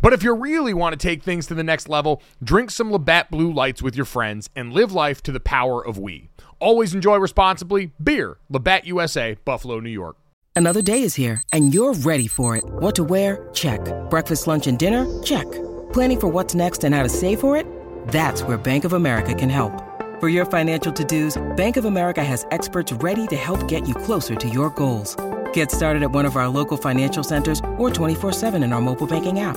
But if you really want to take things to the next level, drink some Labatt Blue Lights with your friends and live life to the power of we. Always enjoy responsibly. Beer, Labatt USA, Buffalo, New York. Another day is here, and you're ready for it. What to wear? Check. Breakfast, lunch, and dinner? Check. Planning for what's next and how to save for it? That's where Bank of America can help. For your financial to dos, Bank of America has experts ready to help get you closer to your goals. Get started at one of our local financial centers or 24-7 in our mobile banking app.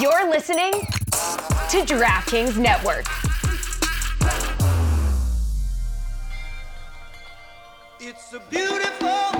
You're listening to DraftKings Network. It's a beautiful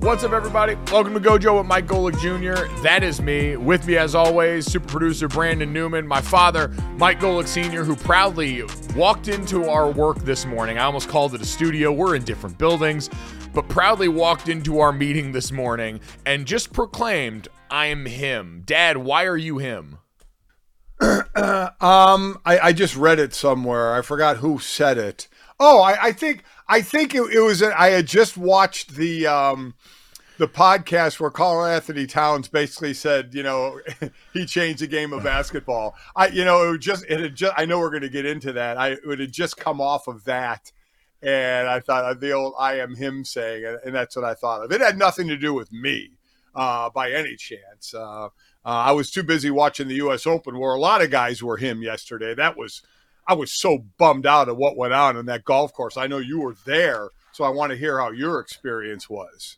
What's up, everybody? Welcome to Gojo with Mike Golic Jr. That is me. With me, as always, super producer Brandon Newman, my father, Mike Golic Sr., who proudly walked into our work this morning. I almost called it a studio. We're in different buildings, but proudly walked into our meeting this morning and just proclaimed, I am him. Dad, why are you him? Um, I, I just read it somewhere. I forgot who said it. Oh, I, I think I think it, it was. I had just watched the um, the podcast where Karl-Anthony Towns basically said, you know, he changed the game of basketball. I, you know, it just it had just. I know we're going to get into that. I it had just come off of that, and I thought the old "I am him" saying, and, and that's what I thought of. It had nothing to do with me, uh, by any chance. Uh, uh, I was too busy watching the U.S. Open, where a lot of guys were him yesterday. That was, I was so bummed out at what went on in that golf course. I know you were there, so I want to hear how your experience was.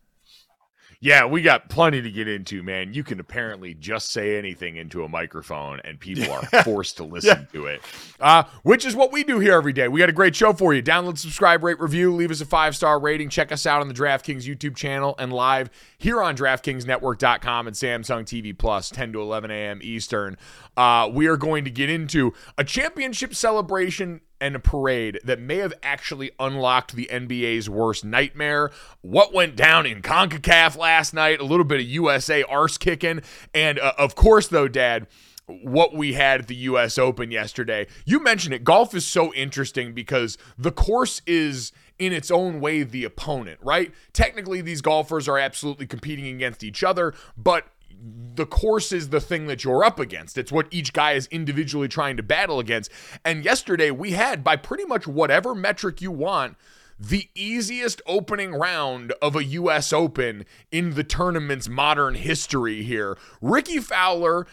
Yeah, we got plenty to get into, man. You can apparently just say anything into a microphone and people are forced to listen to it, uh, which is what we do here every day. We got a great show for you. Download, subscribe, rate, review, leave us a five star rating. Check us out on the DraftKings YouTube channel and live here on DraftKingsNetwork.com and Samsung TV Plus, 10 to 11 a.m. Eastern. Uh, we are going to get into a championship celebration and a parade that may have actually unlocked the NBA's worst nightmare. What went down in CONCACAF last night, a little bit of USA arse kicking, and uh, of course, though, Dad, what we had at the US Open yesterday. You mentioned it. Golf is so interesting because the course is in its own way the opponent, right? Technically, these golfers are absolutely competing against each other, but the course is the thing that you're up against. It's what each guy is individually trying to battle against. And yesterday we had, by pretty much whatever metric you want, the easiest opening round of a US Open in the tournament's modern history here. Rickie Fowler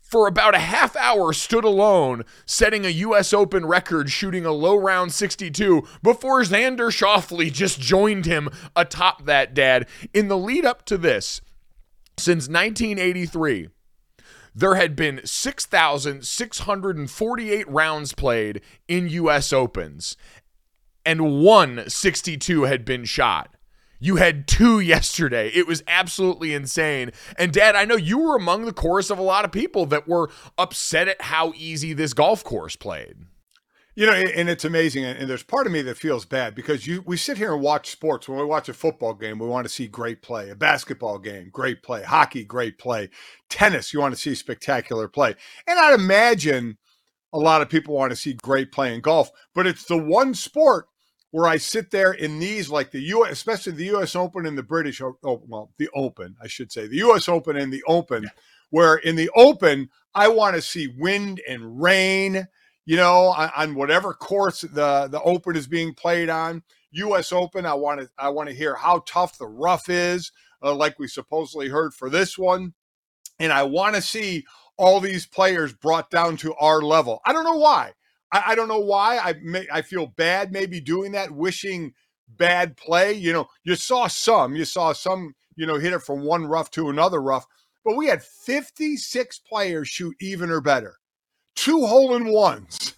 for about a half hour stood alone, setting a U.S. Open record, shooting a low round 62 before Xander Schauffele just joined him atop that, Dad. In the lead up to this, Since 1983, there had been 6,648 rounds played in U.S. Opens, and one 62 had been shot. You had two yesterday. It was absolutely insane. And Dad, I know you were among the chorus of a lot of people that were upset at how easy this golf course played. You know, and it's amazing. And there's part of me that feels bad because you we sit here and watch sports. When we watch a football game, we want to see great play. A basketball game, great play. Hockey, great play. Tennis, you want to see spectacular play. And I'd imagine a lot of people want to see great play in golf, but it's the one sport where I sit there in these, like the U.S., especially the U.S. Open and the British, oh, well, the Open, I should say, the U.S. Open and the Open, yeah. where in the Open I want to see wind and rain you know, on, on, whatever course the the Open is being played on. U.S. Open, I want to I want to hear how tough the rough is, uh, like we supposedly heard for this one, and I want to see all these players brought down to our level. I don't know why. I, I don't know why. I may, I feel bad maybe doing that, wishing bad play. You know, you saw some, you saw some, you know, hit it from one rough to another rough, but we had 56 players shoot even or better two hole in ones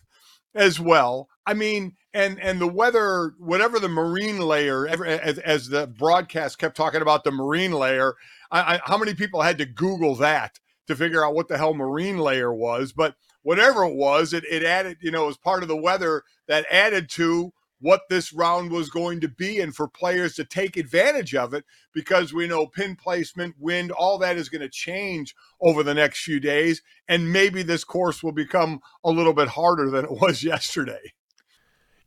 as well. I mean, and and the weather, whatever the marine layer, as, as the broadcast kept talking about the marine layer, I, I, how many people had to Google that to figure out what the hell marine layer was? But whatever it was, it, it added, you know, as part of the weather that added to what this round was going to be and for players to take advantage of it because we know pin placement, wind, all that is going to change over the next few days. And maybe this course will become a little bit harder than it was yesterday.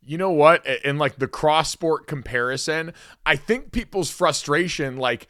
You know what? In like the cross sport comparison, I think people's frustration, like,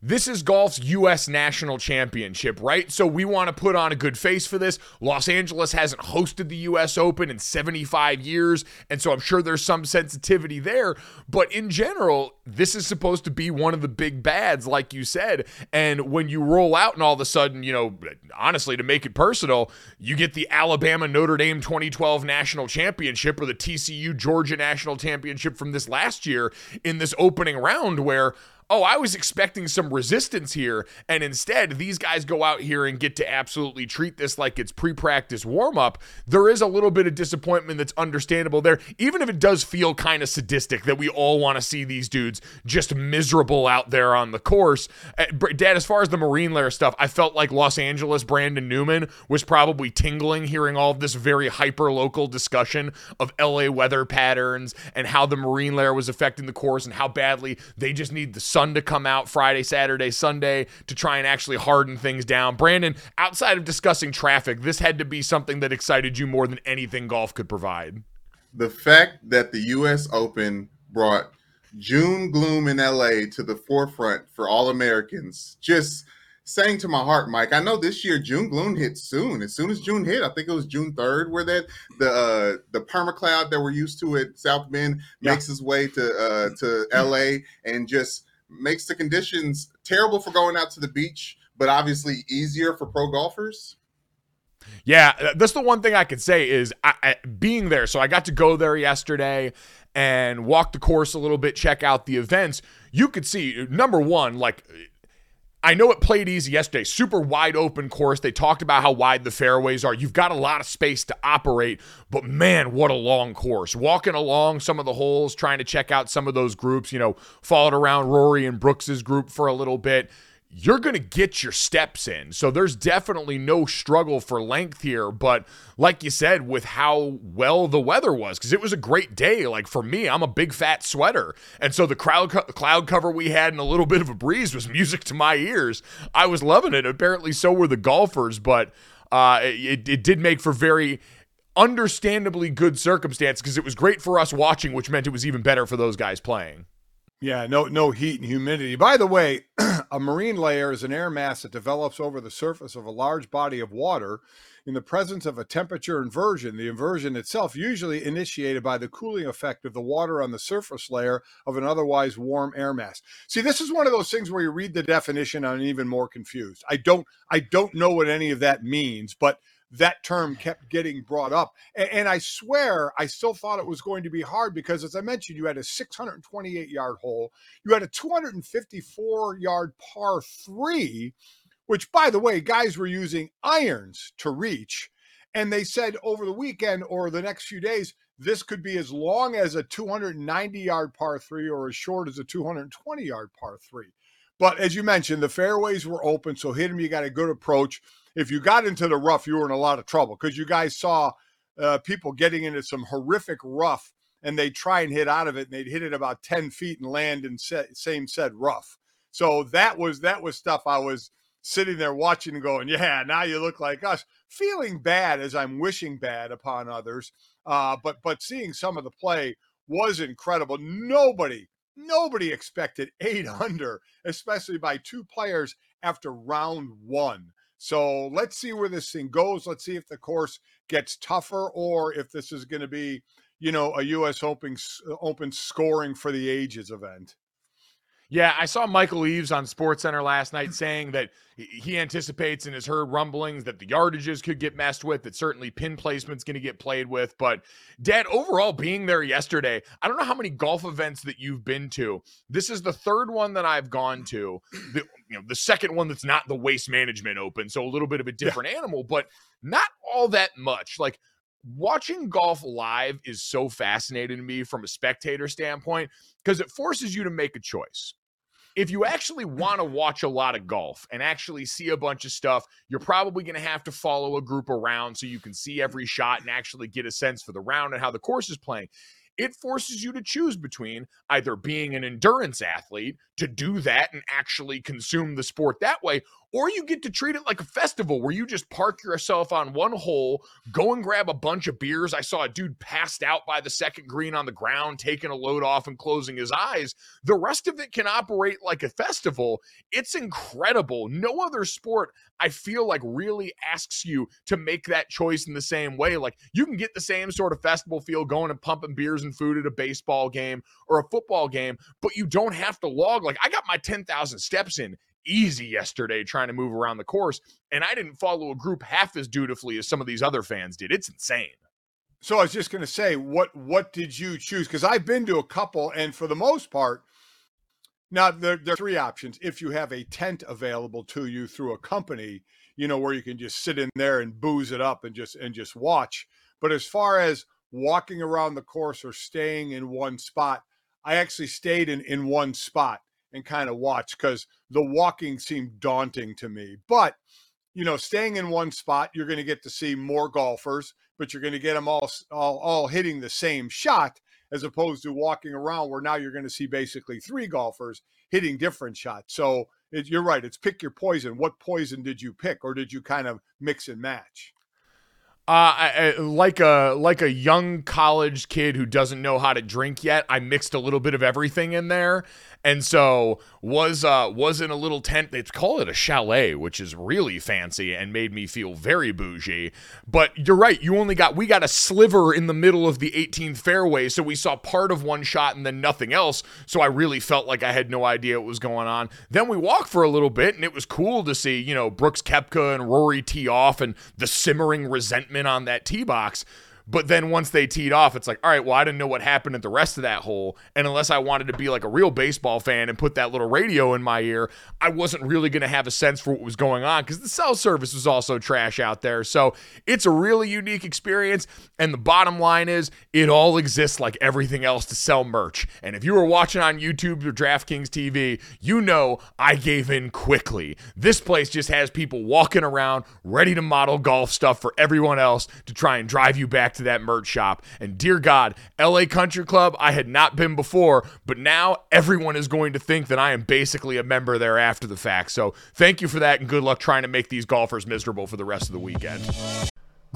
this is golf's U.S. national championship, right? So we want to put on a good face for this. Los Angeles hasn't hosted the U.S. Open in 75 years, and so I'm sure there's some sensitivity there. But in general, this is supposed to be one of the big bads, like you said. And when you roll out and all of a sudden, you know, honestly, to make it personal, you get the Alabama Notre Dame 2012 national championship or the TCU Georgia national championship from this last year in this opening round where oh, I was expecting some resistance here. And instead, these guys go out here and get to absolutely treat this like it's pre practice warm up. There is a little bit of disappointment that's understandable there, even if it does feel kind of sadistic that we all want to see these dudes just miserable out there on the course. Uh, Dad, as far as the Marine Layer stuff, I felt like Los Angeles Brandon Newman was probably tingling hearing all of this very hyper local discussion of LA weather patterns and how the Marine Layer was affecting the course and how badly they just need the sun to come out Friday, Saturday, Sunday to try and actually harden things down. Brandon, outside of discussing traffic, this had to be something that excited you more than anything golf could provide. The fact that the U.S. Open brought June gloom in LA to the forefront for all Americans just saying to my heart, Mike. I know this year June gloom hit soon. As soon as June hit, I think it was June third, where that the uh, the permacloud that we're used to at South Bend yeah. makes its way to uh, to LA and just makes the conditions terrible for going out to the beach, but obviously easier for pro golfers. Yeah, that's the one thing I could say is I, I, being there. So I got to go there yesterday and walk the course a little bit, check out the events. You could see number one, like I know it played easy yesterday. Super wide open course. They talked about how wide the fairways are. You've got a lot of space to operate, but man, what a long course. Walking along some of the holes, trying to check out some of those groups, you know, followed around Rory and Brooks's group for a little bit you're going to get your steps in. So there's definitely no struggle for length here. But like you said, with how well the weather was, because it was a great day. Like for me, I'm a big fat sweater. And so the crowd co- cloud cover we had and a little bit of a breeze was music to my ears. I was loving it. Apparently, so were the golfers. But uh, it, it did make for very understandably good circumstance because it was great for us watching, which meant it was even better for those guys playing. Yeah, no, no heat and humidity. By the way, a marine layer is an air mass that develops over the surface of a large body of water in the presence of a temperature inversion. The inversion itself usually initiated by the cooling effect of the water on the surface layer of an otherwise warm air mass. See, this is one of those things where you read the definition and I'm even more confused. I don't, I don't know what any of that means, but that term kept getting brought up. And, and, I swear, I still thought it was going to be hard because, as I mentioned, you had a 628 yard hole, you had a 254 yard par three, which, by the way, guys were using irons to reach. And they said over the weekend or the next few days, this could be as long as a 290 yard par three or as short as a 220 yard par three. But as you mentioned, the fairways were open, so hit them. You got a good approach. If you got into the rough, you were in a lot of trouble because you guys saw uh, people getting into some horrific rough, and they'd try and hit out of it, and they'd hit it about ten feet and land in set, same said rough. So that was that was stuff I was sitting there watching and going, yeah, now you look like us, feeling bad as I'm wishing bad upon others. Uh, but but seeing some of the play was incredible. Nobody Nobody expected eight under, especially by two players after round one. So let's see where this thing goes. Let's see if the course gets tougher or if this is going to be, you know, a U.S. Open, uh, open scoring for the ages event. Yeah, I saw Michael Eaves on SportsCenter last night saying that he anticipates and has heard rumblings that the yardages could get messed with, that certainly pin placement's going to get played with. But, Dad, overall, being there yesterday, I don't know how many golf events that you've been to. This is the third one that I've gone to. The, you know, the second one that's not the waste management open, so a little bit of a different yeah. animal, but not all that much. Like, watching golf live is so fascinating to me from a spectator standpoint because it forces you to make a choice if you actually want to watch a lot of golf and actually see a bunch of stuff, you're probably going to have to follow a group around so you can see every shot and actually get a sense for the round and how the course is playing it forces you to choose between either being an endurance athlete to do that and actually consume the sport that way, or you get to treat it like a festival where you just park yourself on one hole, go and grab a bunch of beers. I saw a dude passed out by the second green on the ground, taking a load off and closing his eyes. The rest of it can operate like a festival. It's incredible. No other sport, I feel like, really asks you to make that choice in the same way. Like you can get the same sort of festival feel going and pumping beers and food at a baseball game or a football game, but you don't have to log. Like I got my 10,000 steps in easy yesterday trying to move around the course. And I didn't follow a group half as dutifully as some of these other fans did. It's insane. So I was just going to say, what what did you choose? Because I've been to a couple, and for the most part, now there, there are three options. If you have a tent available to you through a company, you know where you can just sit in there and booze it up and just and just watch. But as far as walking around the course or staying in one spot, I actually stayed in in one spot and kind of watch because the walking seemed daunting to me. But you know, staying in one spot, you're going to get to see more golfers, but you're going to get them all, all all hitting the same shot as opposed to walking around where now you're going to see basically three golfers hitting different shots. So it, you're right. It's pick your poison. What poison did you pick, or did you kind of mix and match? Uh, I, I, like a like a young college kid who doesn't know how to drink yet, I mixed a little bit of everything in there, and so was uh was in a little tent. They call it a chalet, which is really fancy and made me feel very bougie. But you're right, you only got we got a sliver in the middle of the 18th fairway, so we saw part of one shot and then nothing else. So I really felt like I had no idea what was going on. Then we walked for a little bit, and it was cool to see you know Brooks Koepka and Rory tee off and the simmering resentment on that tee box. But then once they teed off, it's like, all right, well, I didn't know what happened at the rest of that hole. And unless I wanted to be like a real baseball fan and put that little radio in my ear, I wasn't really going to have a sense for what was going on because the cell service was also trash out there. So it's a really unique experience. And the bottom line is, it all exists like everything else to sell merch. And if you were watching on YouTube or DraftKings TV, you know I gave in quickly. This place just has people walking around ready to model golf stuff for everyone else to try and drive you back to that merch shop. And dear God, LA Country Club, I had not been before, but now everyone is going to think that I am basically a member there after the fact. So thank you for that and good luck trying to make these golfers miserable for the rest of the weekend.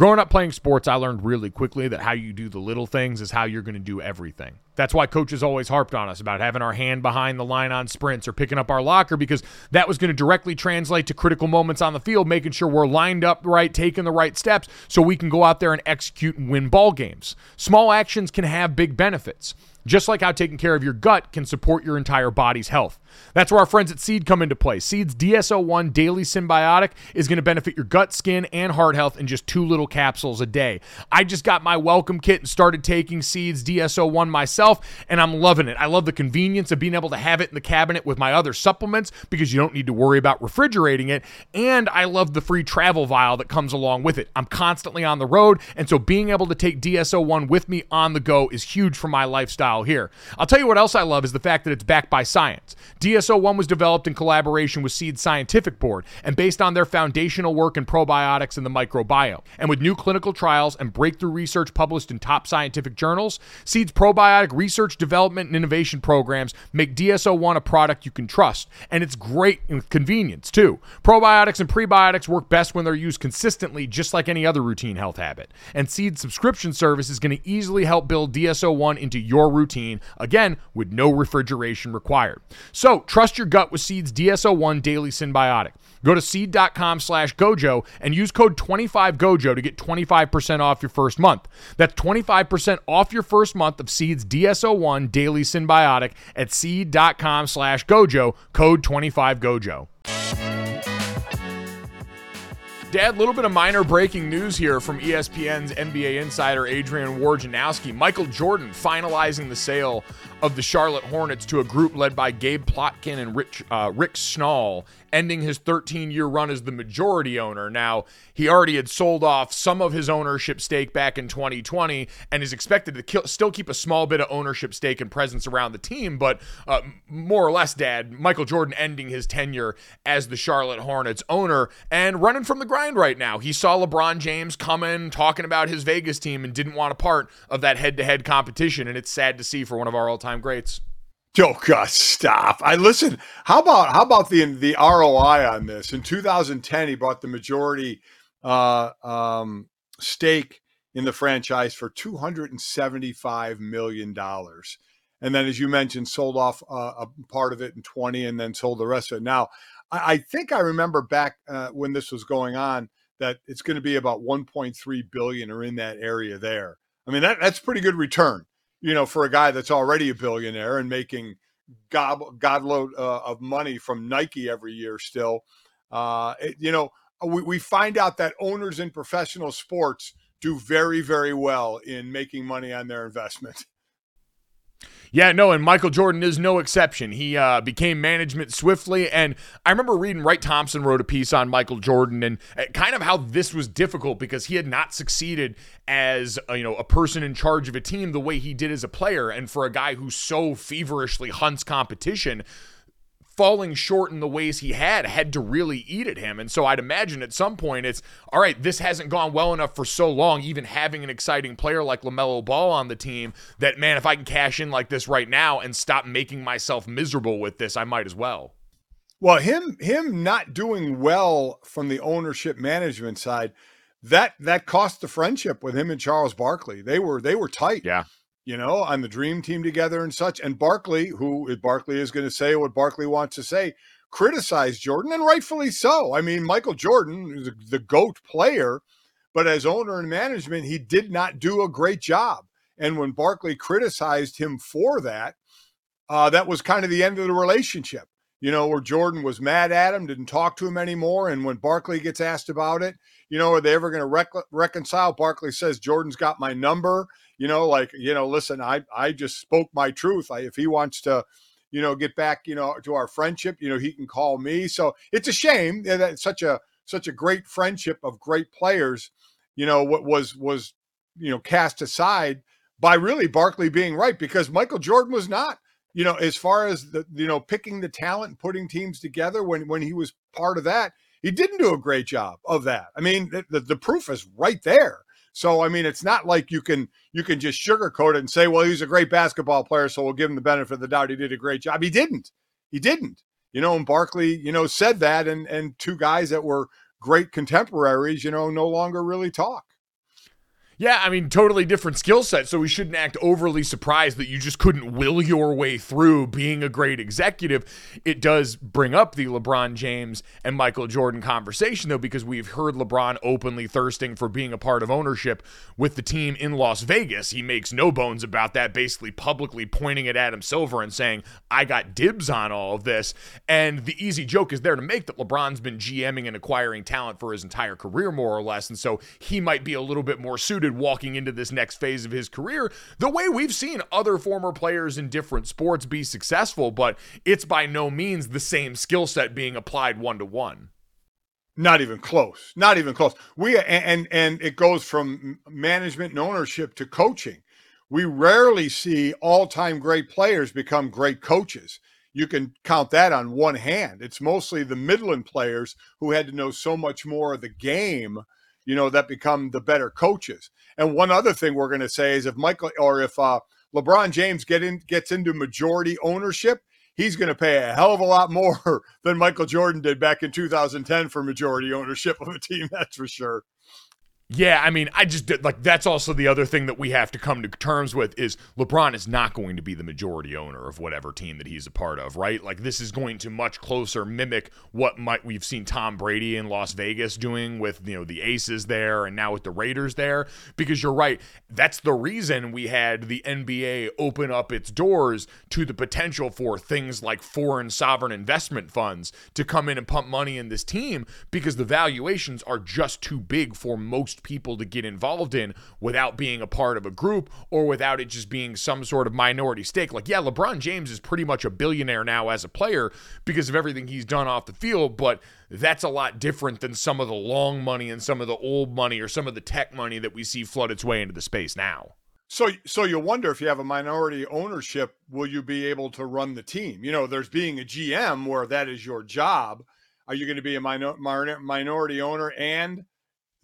Growing up playing sports, I learned really quickly that how you do the little things is how you're going to do everything. That's why coaches always harped on us about having our hand behind the line on sprints or picking up our locker because that was going to directly translate to critical moments on the field, making sure we're lined up right, taking the right steps so we can go out there and execute and win ball games. Small actions can have big benefits. Just like how taking care of your gut can support your entire body's health. That's where our friends at Seed come into play. Seed's DS-01 Daily Synbiotic is going to benefit your gut, skin, and heart health in just two little capsules a day. I just got my welcome kit and started taking Seed's DS-01 myself, and I'm loving it. I love the convenience of being able to have it in the cabinet with my other supplements because you don't need to worry about refrigerating it, and I love the free travel vial that comes along with it. I'm constantly on the road, and so being able to take DS-01 with me on the go is huge for my lifestyle here. I'll tell you what else I love is the fact that it's backed by science. DS-01 was developed in collaboration with Seed Scientific Board and based on their foundational work in probiotics and the microbiome. And with new clinical trials and breakthrough research published in top scientific journals, Seed's probiotic research, development, and innovation programs make DS-01 a product you can trust. And it's great with convenience, too. Probiotics and prebiotics work best when they're used consistently, just like any other routine health habit. And Seed's subscription service is going to easily help build DS-01 into your routine, again, with no refrigeration required. So trust your gut with Seed's DS-01 Daily Synbiotic. Go to seed.com slash gojo and use code 25gojo to get 25% off your first month. That's 25% off your first month of Seed's DS-01 Daily Synbiotic at seed.com slash gojo, code 25gojo. Dad, a little bit of minor breaking news here from ESPN's NBA insider Adrian Wojnarowski. Michael Jordan finalizing the sale of the Charlotte Hornets to a group led by Gabe Plotkin and Rich, uh, Rick Schnall, ending his 13 year run as the majority owner. Now, he already had sold off some of his ownership stake back in 2020 and is expected to kill, still keep a small bit of ownership stake and presence around the team. But uh, more or less, Dad, Michael Jordan ending his tenure as the Charlotte Hornets owner and running from the grind right now. He saw LeBron James coming, talking about his Vegas team, and didn't want a part of that head to head competition. And it's sad to see for one of our all time greats. Oh stop! I listen. How about how about the the ROI on this? In 2010, he bought the majority uh, um, stake in the franchise for 275 million dollars, and then, as you mentioned, sold off uh, a part of it in 20, and then sold the rest of it. Now, I, I think I remember back uh, when this was going on that it's going to be about 1.3 billion or in that area there. I mean, that that's pretty good return you know, for a guy that's already a billionaire and making god godload uh, of money from Nike every year still. Uh, it, you know, we, we find out that owners in professional sports do very, very well in making money on their investment. Yeah, no, and Michael Jordan is no exception. He uh, became management swiftly, and I remember reading Wright Thompson wrote a piece on Michael Jordan and uh, kind of how this was difficult because he had not succeeded as a, you know a person in charge of a team the way he did as a player, and for a guy who so feverishly hunts competition falling short in the ways he had had to really eat at him. And so I'd imagine at some point it's all right, this hasn't gone well enough for so long, even having an exciting player like LaMelo Ball on the team, that man, if I can cash in like this right now and stop making myself miserable with this, I might as well. Well, him him not doing well from the ownership management side, that that cost the friendship with him and Charles Barkley. They were they were tight. Yeah you know, on the dream team together and such. And Barkley, who Barkley is going to say what Barkley wants to say, criticized Jordan, and rightfully so. I mean, Michael Jordan is the GOAT player, but as owner and management, he did not do a great job. And when Barkley criticized him for that, uh, that was kind of the end of the relationship. You know, where Jordan was mad at him, didn't talk to him anymore. And when Barkley gets asked about it, you know, are they ever going to rec- reconcile? Barkley says, Jordan's got my number you know, like, you know, listen, I, I just spoke my truth. I, if he wants to, you know, get back, you know, to our friendship, you know, he can call me. So it's a shame that such a, such a great friendship of great players, you know, what was, was, you know, cast aside by really Barkley being right because Michael Jordan was not, you know, as far as the, you know, picking the talent and putting teams together when, when he was part of that, he didn't do a great job of that. I mean, the, the proof is right there. So I mean, it's not like you can you can just sugarcoat it and say, well, he's a great basketball player, so we'll give him the benefit of the doubt. He did a great job. He didn't. He didn't. You know, and Barkley, you know, said that, and and two guys that were great contemporaries, you know, no longer really talk. Yeah, I mean, totally different skill set. So we shouldn't act overly surprised that you just couldn't will your way through being a great executive. It does bring up the LeBron James and Michael Jordan conversation, though, because we've heard LeBron openly thirsting for being a part of ownership with the team in Las Vegas. He makes no bones about that, basically publicly pointing at Adam Silver and saying, I got dibs on all of this. And the easy joke is there to make that LeBron's been GMing and acquiring talent for his entire career, more or less. And so he might be a little bit more suited walking into this next phase of his career, the way we've seen other former players in different sports be successful, but it's by no means the same skill set being applied one to one. Not even close. Not even close. We and and it goes from management and ownership to coaching. We rarely see all-time great players become great coaches. You can count that on one hand. It's mostly the Midland players who had to know so much more of the game, you know, that become the better coaches. And one other thing we're going to say is if Michael or if uh, LeBron James get in gets into majority ownership, he's going to pay a hell of a lot more than Michael Jordan did back in 2010 for majority ownership of a team. That's for sure. Yeah, I mean, I just like that's also the other thing that we have to come to terms with is LeBron is not going to be the majority owner of whatever team that he's a part of, right? Like this is going to much closer mimic what might we've seen Tom Brady in Las Vegas doing with, you know, the Aces there and now with the Raiders there because you're right, that's the reason we had the NBA open up its doors to the potential for things like foreign sovereign investment funds to come in and pump money in this team because the valuations are just too big for most people to get involved in without being a part of a group or without it just being some sort of minority stake. Like, yeah, LeBron James is pretty much a billionaire now as a player because of everything he's done off the field, but that's a lot different than some of the long money and some of the old money or some of the tech money that we see flood its way into the space now. So, so you wonder if you have a minority ownership, will you be able to run the team? You know, there's being a GM where that is your job. Are you going to be a minor, minority owner and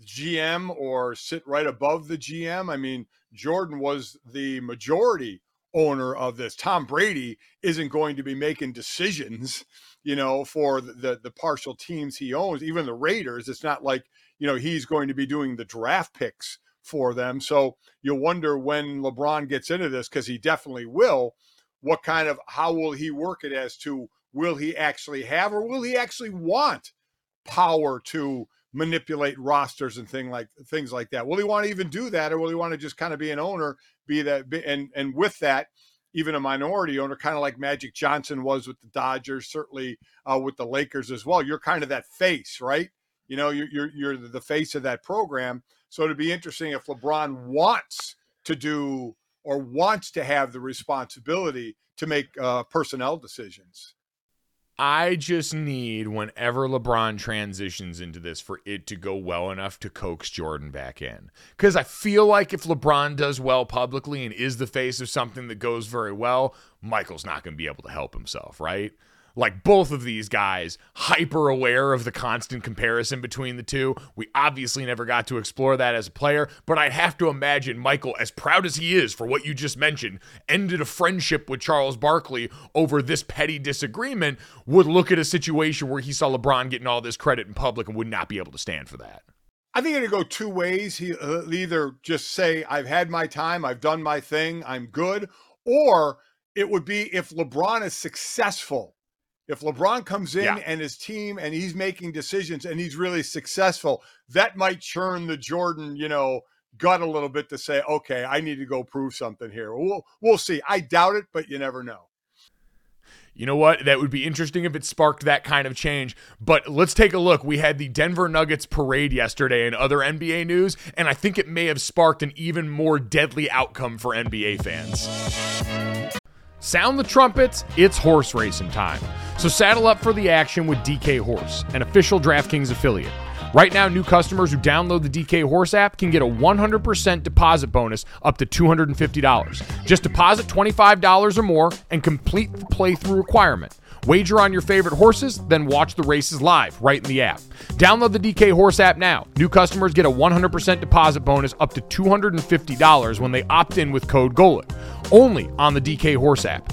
GM or sit right above the GM. I mean, Jordan was the majority owner of this. Tom Brady isn't going to be making decisions, you know, for the, the, the partial teams he owns, even the Raiders. It's not like, you know, he's going to be doing the draft picks for them. So you wonder when LeBron gets into this, because he definitely will, what kind of how will he work it as to will he actually have or will he actually want power to manipulate rosters and thing like things like that. Will he want to even do that, or will he want to just kind of be an owner, be that, and and with that, even a minority owner, kind of like Magic Johnson was with the Dodgers, certainly uh, with the Lakers as well. You're kind of that face, right? You know, you're you're you're the face of that program. So it'd be interesting if LeBron wants to do or wants to have the responsibility to make uh, personnel decisions. I just need whenever LeBron transitions into this for it to go well enough to coax Jordan back in. Because I feel like if LeBron does well publicly and is the face of something that goes very well, Michael's not going to be able to help himself, right? Like both of these guys hyper aware of the constant comparison between the two. We obviously never got to explore that as a player, but I'd have to imagine Michael, as proud as he is for what you just mentioned, ended a friendship with Charles Barkley over this petty disagreement, would look at a situation where he saw LeBron getting all this credit in public and would not be able to stand for that. I think it'll go two ways. He uh, either just say, I've had my time, I've done my thing, I'm good, or it would be if LeBron is successful if LeBron comes in yeah. and his team and he's making decisions and he's really successful, that might churn the Jordan, you know, gut a little bit to say, okay, I need to go prove something here. We'll we'll see. I doubt it, but you never know. You know what? That would be interesting if it sparked that kind of change. But let's take a look. We had the Denver Nuggets parade yesterday and other NBA news, and I think it may have sparked an even more deadly outcome for NBA fans. Sound the trumpets, it's horse racing time. So saddle up for the action with DK Horse, an official DraftKings affiliate. Right now, new customers who download the DK Horse app can get a 100% deposit bonus up to $250. Just deposit $25 or more and complete the playthrough requirement. Wager on your favorite horses, then watch the races live right in the app. Download the DK Horse app now. New customers get a 100% deposit bonus up to $250 when they opt in with code GOLIT. Only on the DK Horse app.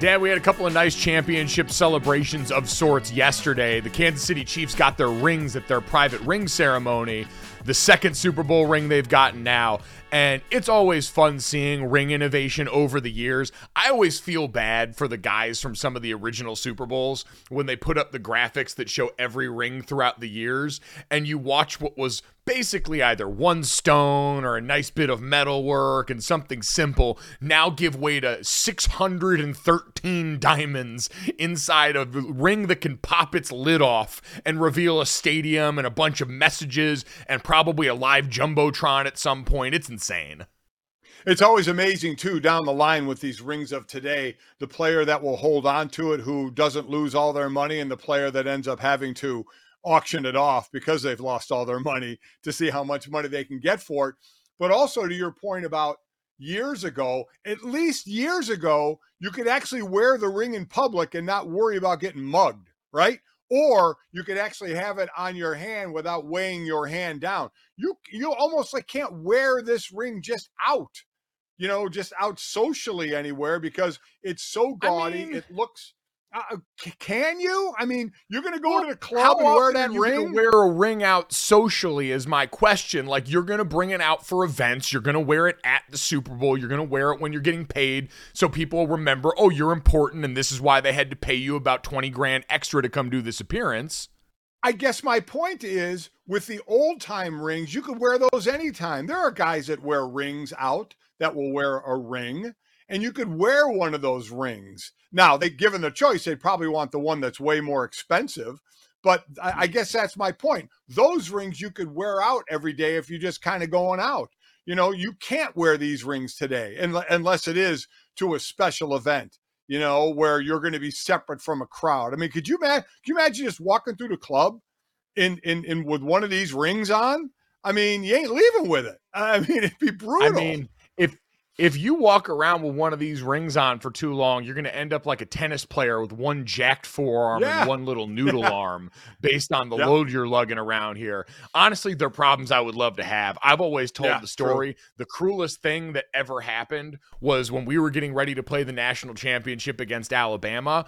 Dad, we had a couple of nice championship celebrations of sorts yesterday. The Kansas City Chiefs got their rings at their private ring ceremony, the second Super Bowl ring they've gotten now. And it's always fun seeing ring innovation over the years. I always feel bad for the guys from some of the original Super Bowls when they put up the graphics that show every ring throughout the years, and you watch what was basically either one stone or a nice bit of metal work and something simple now give way to 613 diamonds inside of a ring that can pop its lid off and reveal a stadium and a bunch of messages and probably a live jumbotron at some point. It's insane. It's always amazing too down the line with these rings of today, the player that will hold on to it who doesn't lose all their money and the player that ends up having to auction it off because they've lost all their money to see how much money they can get for it. But also to your point about years ago, at least years ago, you could actually wear the ring in public and not worry about getting mugged, right? Or you could actually have it on your hand without weighing your hand down. You you almost like can't wear this ring just out, you know, just out socially anywhere because it's so gaudy. mean- it looks. Uh, can you? I mean, you're going to go Well, to the club and wear often that you gonna ring? Wear a ring out socially is my question. Like you're gonna bring it out for events. You're gonna wear it at the Super Bowl. You're gonna wear it when you're getting paid, so people remember. Oh, you're important, and this is why they had to pay you about twenty grand extra to come do this appearance. I guess my point is with the old time rings, you could wear those anytime. There are guys that wear rings out that will wear a ring, and you could wear one of those rings. Now, they given the choice, they'd probably want the one that's way more expensive. But I, I mm-hmm. guess that's my point. Those rings you could wear out every day if you're just kind of going out. You know, you can't wear these rings today unle- unless it is to a special event you know, where you're going to be separate from a crowd. I mean, could you imagine? Could you imagine just walking through the club in in in with one of these rings on? I mean, you ain't leaving with it. I mean, it'd be brutal. I mean, if you walk around with one of these rings on for too long, you're gonna end up like a tennis player with one jacked forearm Yeah. and one little noodle arm, based on the Yep. load you're lugging around here. Honestly, they're problems I would love to have. I've always told Yeah, the true. story. The cruelest thing that ever happened was when we were getting ready to play the national championship against Alabama.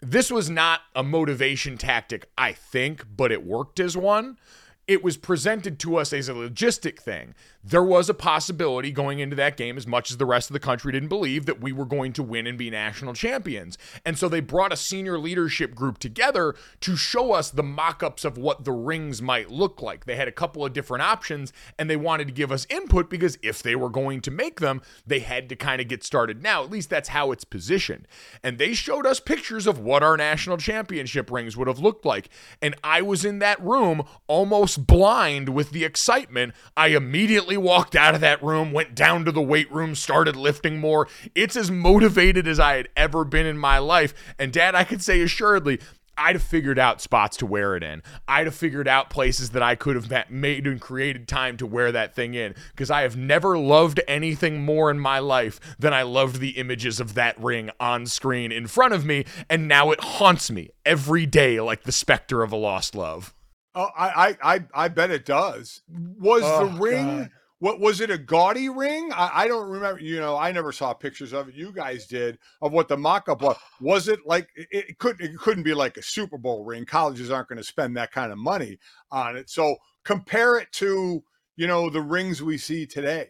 This was not a motivation tactic, I think, but it worked as one it was presented to us as a logistic thing. There was a possibility going into that game, as much as the rest of the country didn't believe, that we were going to win and be national champions. And so they brought a senior leadership group together to show us the mock ups of what the rings might look like. They had a couple of different options and they wanted to give us input because if they were going to make them, they had to kind of get started now. At least that's how it's positioned. And they showed us pictures of what our national championship rings would have looked like. And I was in that room almost blind with the excitement. I immediately walked out of that room, went down to the weight room, started lifting more. It's as motivated as I had ever been in my life. And dad, I could say assuredly, I'd have figured out spots to wear it in. I'd have figured out places that I could have ma- made and created time to wear that thing in because I have never loved anything more in my life than I loved the images of that ring on screen in front of me. And now it haunts me every day like the specter of a lost love. Oh, I, I, I, I bet it does. Was Oh, the ring? God. What was it? A gaudy ring? I, I don't remember. You know, I never saw pictures of it. You guys did of what the mock-up was. Was it like it, it could it couldn't be like a Super Bowl ring? Colleges aren't going to spend that kind of money on it. So compare it to you know the rings we see today.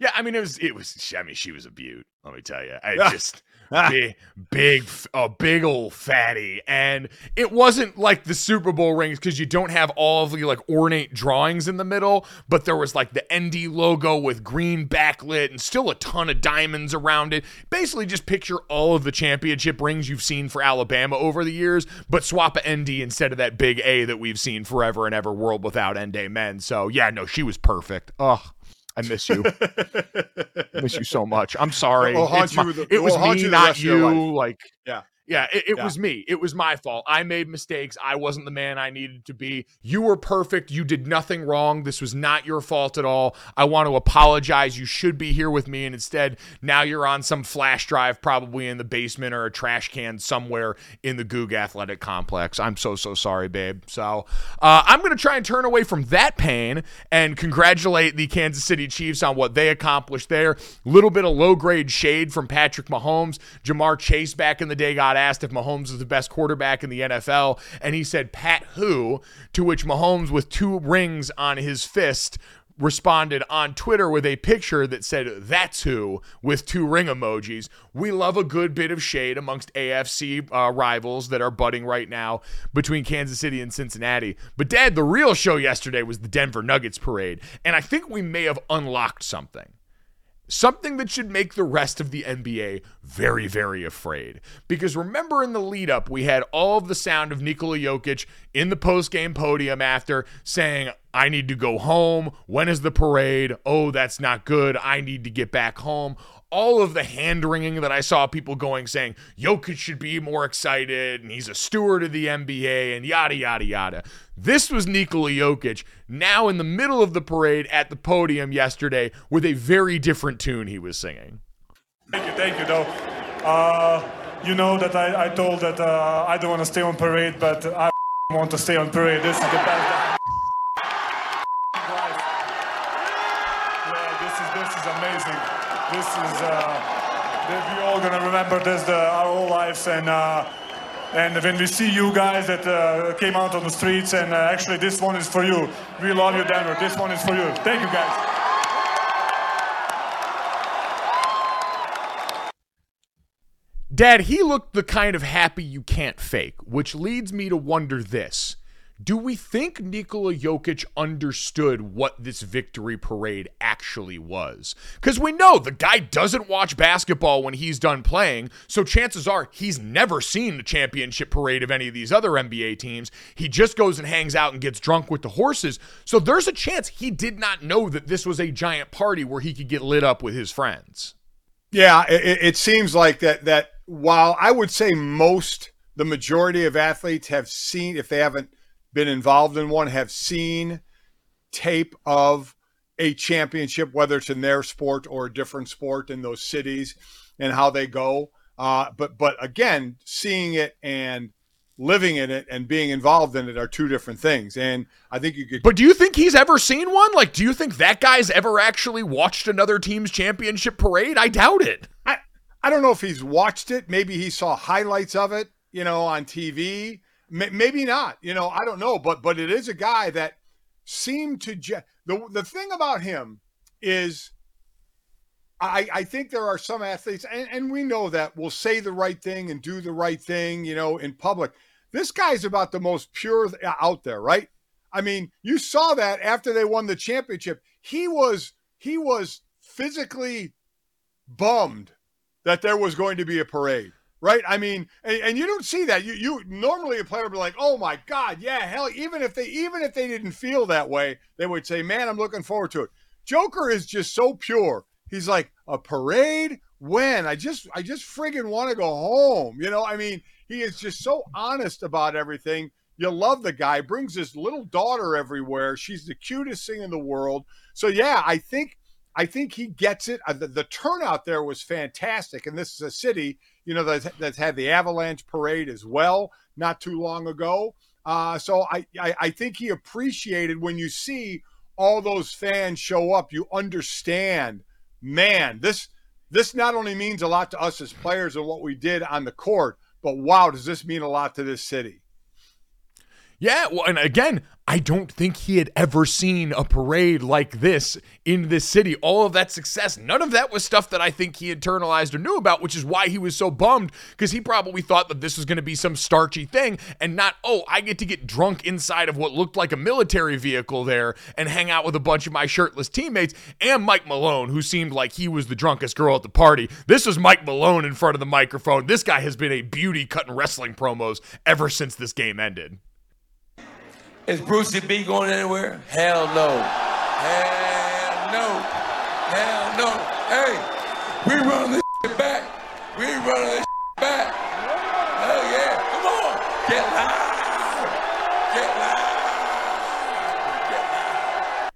Yeah, I mean it was it was I mean she was a beaut, let me tell you. I just Ah. big big f- a big old fatty and it wasn't like the Super Bowl rings cuz you don't have all of the like ornate drawings in the middle, but there was like the ND logo with green backlit and still a ton of diamonds around it. Basically just picture all of the championship rings you've seen for Alabama over the years, but swap a ND instead of that big A that we've seen forever and ever world without ND men. So, yeah, no, she was perfect. Oh, I miss you. I miss you so much. I'm sorry. It will haunt It's my- you the- it it was me, not rest of your you. Like, Yeah. Yeah, it, it Yeah. was me. It was my fault. I made mistakes. I wasn't the man I needed to be. You were perfect. You did nothing wrong. This was not your fault at all. I want to apologize. You should be here with me. And instead, now you're on some flash drive, probably in the basement or a trash can somewhere in the Gug Athletic Complex. I'm so, so sorry, babe. So uh, I'm going to try and turn away from that pain and congratulate the Kansas City Chiefs on what they accomplished there. A little bit of low grade shade from Patrick Mahomes. Ja'Marr Chase back in the day got asked if Mahomes is the best quarterback in the NFL, and he said, Pat who? To which Mahomes, with two rings on his fist, responded on Twitter with a picture that said, That's who, with two ring emojis. We love a good bit of shade amongst AFC uh, rivals that are budding right now between Kansas City and Cincinnati. But, Dad, the real show yesterday was the Denver Nuggets parade, and I think we may have unlocked something something that should make the rest of the NBA very, very afraid. Because remember in the lead up, we had all of the sound of Nikola Jokic in the post game podium after saying, I need to go home. When is the parade? Oh, that's not good. I need to get back home. All of the hand wringing that I saw people going saying Jokic should be more excited and he's a steward of the NBA and yada, yada, yada. This was Nikola Jokic now in the middle of the parade at the podium yesterday with a very different tune he was singing. Thank you, thank you, though. Uh, you know that I, I told that uh, I don't want to stay on parade, but I want to stay on parade. This is the best. Yeah, this is this is amazing. This is uh, we all gonna remember this the, our whole lives and. Uh, and when we see you guys that uh, came out on the streets, and uh, actually this one is for you. We love you, Denver. This one is for you. Thank you, guys. Dad, he looked the kind of happy you can't fake, which leads me to wonder this. Do we think Nikola Jokic understood what this victory parade actually was? Because we know the guy doesn't watch basketball when he's done playing, so chances are he's never seen the championship parade of any of these other NBA teams. He just goes and hangs out and gets drunk with the horses. So there's a chance he did not know that this was a giant party where he could get lit up with his friends. Yeah, it, it seems like that. That while I would say most, the majority of athletes have seen, if they haven't been involved in one, have seen tape of a championship, whether it's in their sport or a different sport in those cities, and how they go. Uh, but but again, seeing it and living in it and being involved in it are two different things. And I think you could. But do you think he's ever seen one? Like, do you think that guy's ever actually watched another team's championship parade? I doubt it. I, I don't know if he's watched it. Maybe he saw highlights of it, you know, on TV. Maybe not. You know, I don't know. But but it is a guy that seemed to the the thing about him is. I, I think there are some athletes, and, and we know that will say the right thing and do the right thing, you know, in public. This guy's about the most pure uh, out there, right? I mean, you saw that after they won the championship. He was he was physically bummed that there was going to be a parade, right? I mean, and, and you don't see that. You you normally a player would be like, oh my god, yeah, hell. Even if they even if they didn't feel that way, they would say, man, I'm looking forward to it. Joker is just so pure. He's like a parade when I just I just friggin' want to go home. You know, I mean, he is just so honest about everything. You love the guy. Brings his little daughter everywhere. She's the cutest thing in the world. So yeah, I think I think he gets it. Uh, the, the turnout there was fantastic, and this is a city you know that's, that's had the Avalanche parade as well not too long ago. Uh, so I, I I think he appreciated when you see all those fans show up. You understand, man. This this not only means a lot to us as players and what we did on the court, but wow, does this mean a lot to this city? Yeah, well, and again, I don't think he had ever seen a parade like this in this city. All of that success, none of that was stuff that I think he internalized or knew about, which is why he was so bummed because he probably thought that this was going to be some starchy thing and not, oh, I get to get drunk inside of what looked like a military vehicle there and hang out with a bunch of my shirtless teammates and Mike Malone, who seemed like he was the drunkest girl at the party. This was Mike Malone in front of the microphone. This guy has been a beauty cutting wrestling promos ever since this game ended. Is Brucey B going anywhere? Hell no. Hell no. Hell no. Hey, we run this shit back. We run this shit back. Hell yeah. Come on. Get loud. Get loud. Get loud.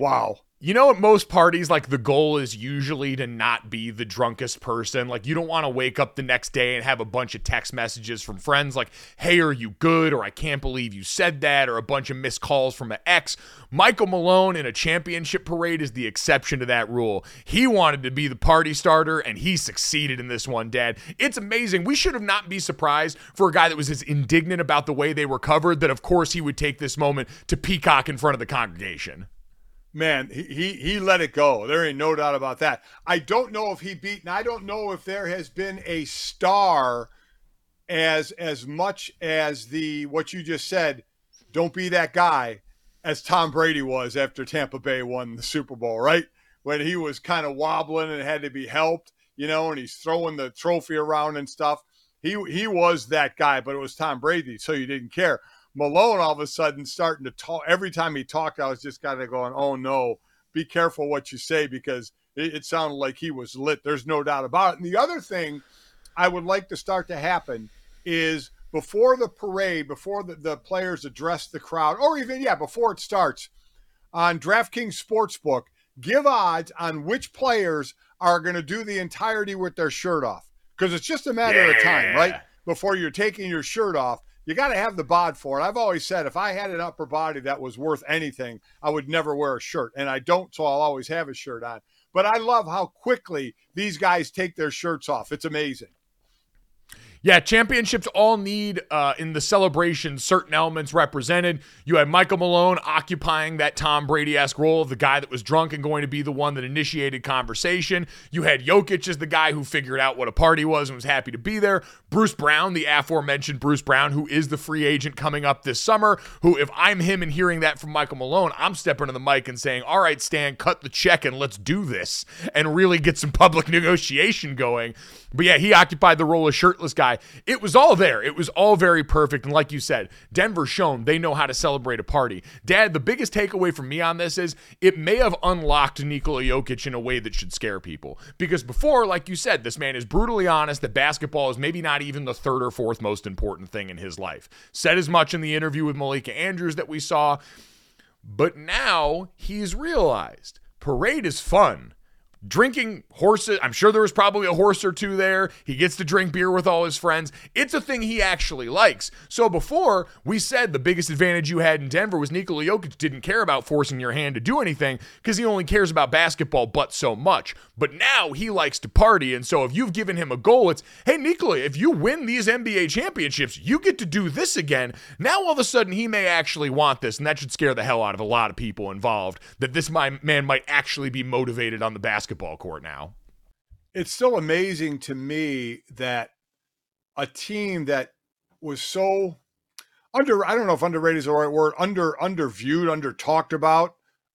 Wow. You know, at most parties, like the goal is usually to not be the drunkest person. Like, you don't want to wake up the next day and have a bunch of text messages from friends like, hey, are you good? Or I can't believe you said that. Or a bunch of missed calls from an ex. Michael Malone in a championship parade is the exception to that rule. He wanted to be the party starter and he succeeded in this one, Dad. It's amazing. We should have not be surprised for a guy that was as indignant about the way they were covered that, of course, he would take this moment to peacock in front of the congregation man, he, he he let it go. There ain't no doubt about that. I don't know if he beat, and I don't know if there has been a star as as much as the what you just said. Don't be that guy, as Tom Brady was after Tampa Bay won the Super Bowl, right? When he was kind of wobbling and had to be helped, you know, and he's throwing the trophy around and stuff. He he was that guy, but it was Tom Brady, so you didn't care. Malone all of a sudden starting to talk. Every time he talked, I was just kind of going, "Oh no, be careful what you say," because it, it sounded like he was lit. There's no doubt about it. And the other thing I would like to start to happen is before the parade, before the, the players address the crowd, or even yeah, before it starts on DraftKings Sportsbook, give odds on which players are going to do the entirety with their shirt off because it's just a matter yeah. of time, right? Before you're taking your shirt off you got to have the bod for it. I've always said if I had an upper body that was worth anything, I would never wear a shirt. And I don't, so I'll always have a shirt on. But I love how quickly these guys take their shirts off. It's amazing. Yeah, championships all need uh, in the celebration certain elements represented. You had Michael Malone occupying that Tom Brady esque role of the guy that was drunk and going to be the one that initiated conversation. You had Jokic as the guy who figured out what a party was and was happy to be there. Bruce Brown, the aforementioned Bruce Brown, who is the free agent coming up this summer, who, if I'm him and hearing that from Michael Malone, I'm stepping to the mic and saying, All right, Stan, cut the check and let's do this and really get some public negotiation going. But yeah, he occupied the role of shirtless guy. It was all there. It was all very perfect. And like you said, Denver shown they know how to celebrate a party. Dad, the biggest takeaway from me on this is it may have unlocked Nikola Jokic in a way that should scare people. Because before, like you said, this man is brutally honest that basketball is maybe not even the third or fourth most important thing in his life. Said as much in the interview with Malika Andrews that we saw. But now he's realized parade is fun drinking horses. I'm sure there was probably a horse or two there. He gets to drink beer with all his friends. It's a thing he actually likes. So before we said the biggest advantage you had in Denver was Nikola Jokic didn't care about forcing your hand to do anything because he only cares about basketball but so much. But now he likes to party. And so if you've given him a goal, it's hey, Nikola, if you win these NBA championships, you get to do this again. Now all of a sudden he may actually want this. And that should scare the hell out of a lot of people involved that this my man might actually be motivated on the basketball basketball court now. It's still amazing to me that a team that was so under I don't know if underrated is the right word, under underviewed, under talked about,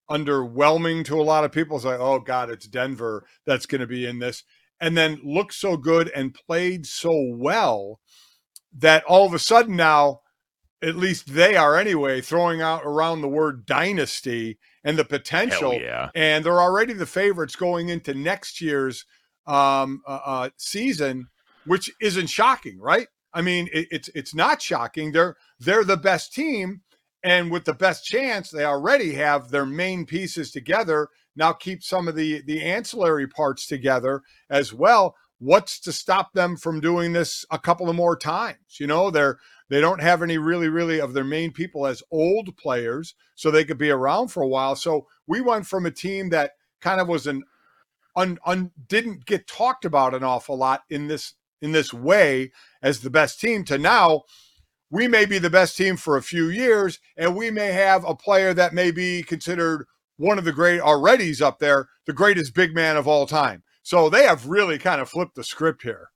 underwhelming to a lot of people. It's like, oh God, it's Denver that's going to be in this. And then looked so good and played so well that all of a sudden now, at least they are anyway, throwing out around the word dynasty and the potential. Yeah. And they're already the favorites going into next year's um, uh, uh, season, which isn't shocking, right? I mean, it, it's it's not shocking. They're they're the best team, and with the best chance, they already have their main pieces together. Now keep some of the the ancillary parts together as well. What's to stop them from doing this a couple of more times? You know, they're they don't have any really, really of their main people as old players, so they could be around for a while. So we went from a team that kind of was an un, un, didn't get talked about an awful lot in this in this way as the best team to now we may be the best team for a few years and we may have a player that may be considered one of the great already's up there the greatest big man of all time so they have really kind of flipped the script here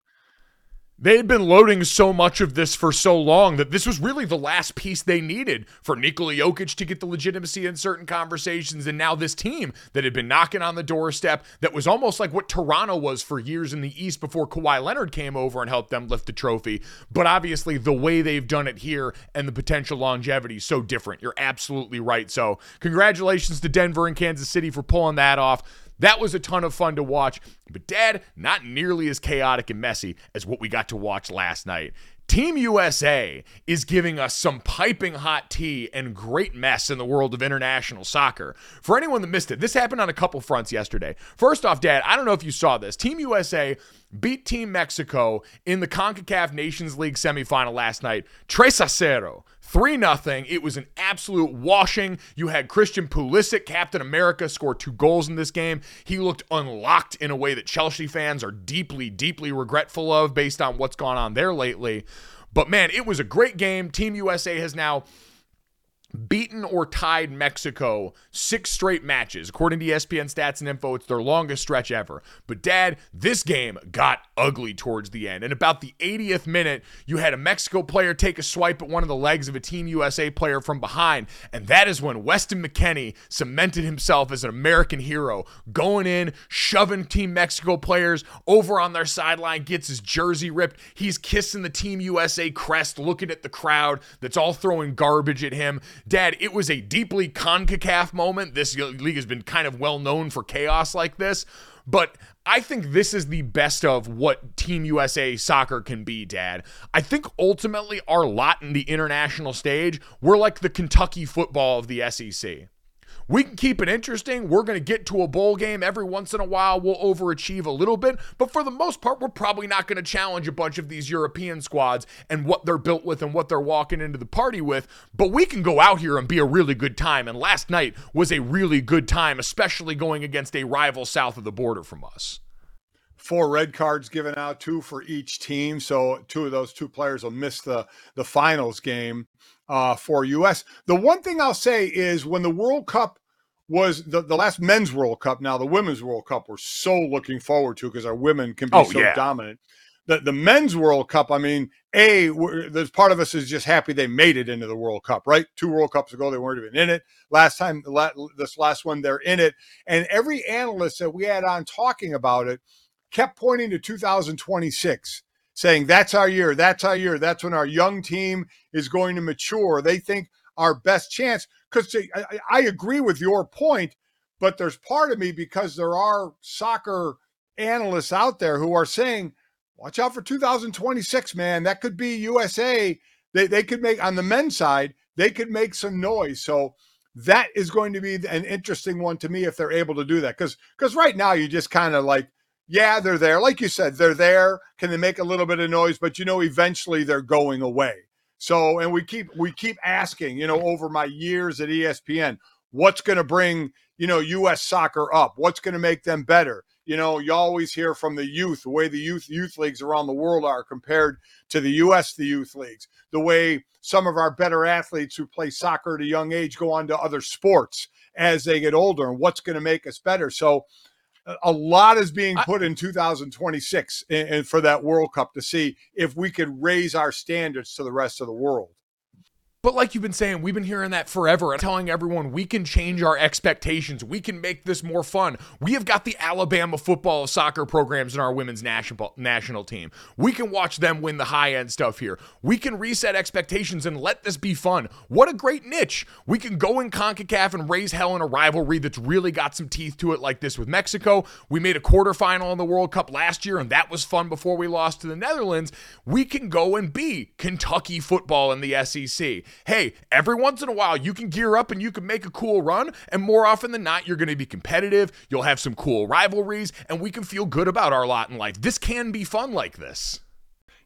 they had been loading so much of this for so long that this was really the last piece they needed for Nikola Jokic to get the legitimacy in certain conversations. And now this team that had been knocking on the doorstep, that was almost like what Toronto was for years in the East before Kawhi Leonard came over and helped them lift the trophy. But obviously, the way they've done it here and the potential longevity is so different. You're absolutely right. So, congratulations to Denver and Kansas City for pulling that off. That was a ton of fun to watch, but Dad, not nearly as chaotic and messy as what we got to watch last night. Team USA is giving us some piping hot tea and great mess in the world of international soccer. For anyone that missed it, this happened on a couple fronts yesterday. First off, Dad, I don't know if you saw this. Team USA beat Team Mexico in the CONCACAF Nations League semifinal last night. Tres a cero. 3 0. It was an absolute washing. You had Christian Pulisic, Captain America, score two goals in this game. He looked unlocked in a way that Chelsea fans are deeply, deeply regretful of based on what's gone on there lately. But man, it was a great game. Team USA has now beaten or tied Mexico six straight matches. According to ESPN stats and info, it's their longest stretch ever. But, Dad, this game got ugly towards the end. And about the 80th minute, you had a Mexico player take a swipe at one of the legs of a Team USA player from behind. And that is when Weston McKennie cemented himself as an American hero, going in, shoving Team Mexico players over on their sideline, gets his jersey ripped. He's kissing the Team USA crest, looking at the crowd that's all throwing garbage at him. Dad, it was a deeply CONCACAF moment. This league has been kind of well known for chaos like this, but I think this is the best of what Team USA soccer can be, Dad. I think ultimately our lot in the international stage, we're like the Kentucky football of the SEC. We can keep it interesting. We're going to get to a bowl game every once in a while. We'll overachieve a little bit, but for the most part, we're probably not going to challenge a bunch of these European squads and what they're built with and what they're walking into the party with. But we can go out here and be a really good time. And last night was a really good time, especially going against a rival south of the border from us four red cards given out, two for each team. So two of those two players will miss the the finals game uh, for US. The one thing I'll say is when the World Cup was the, the last men's World Cup, now the women's World Cup, we're so looking forward to because our women can be Oh, so yeah. dominant. The, the men's World Cup, I mean, A, there's part of us is just happy they made it into the World Cup, right? Two World Cups ago, they weren't even in it. Last time, this last one, they're in it. And every analyst that we had on talking about it kept pointing to 2026, saying that's our year, that's our year, that's when our young team is going to mature. They think our best chance, because I, I- agree with your point, but there's part of me because there are soccer analysts out there who are saying, watch out for 2026, man. That could be USA. They, they could make, on the men's side, they could make some noise. So that is going to be an interesting one to me if they're able to do that. Because because right now you just kind of like, yeah, they're there. Like you said, they're there. Can they make a little bit of noise? But you know, eventually they're going away. So, and we keep we keep asking, you know, over my years at ESPN, what's going to bring you know U.S. soccer up? What's going to make them better? You know, you always hear from the youth the way the youth youth leagues around the world are compared to the U.S. the youth leagues. The way some of our better athletes who play soccer at a young age go on to other sports as they get older, and what's going to make us better? So, a- lot is being put in 2026 and, and for that World Cup to see if we could raise our standards to the rest of the world. But like you've been saying, we've been hearing that forever and telling everyone we can change our expectations. We can make this more fun. We have got the Alabama football soccer programs in our women's national national team. We can watch them win the high end stuff here. We can reset expectations and let this be fun. What a great niche. We can go in CONCACAF and raise hell in a rivalry that's really got some teeth to it like this with Mexico. We made a quarterfinal in the World Cup last year and that was fun before we lost to the Netherlands. We can go and be Kentucky football in the SEC hey, every once in a while you can gear up and you can make a cool run. And more often than not, you're going to be competitive. You'll have some cool rivalries, and we can feel good about our lot in life. This can be fun like this.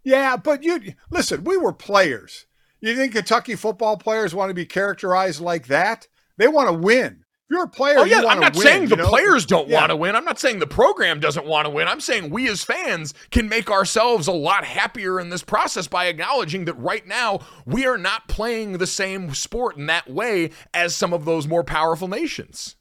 Yeah, but you listen, we were players. You think Kentucky football players want to be characterized like that? They want to win. If you're a player, Oh, yeah, I'm not win, saying the know? players don't Yeah. want to win. I'm not saying the program doesn't want to win. I'm saying we as fans can make ourselves a lot happier in this process by acknowledging that right now we are not playing the same sport in that way as some of those more powerful nations.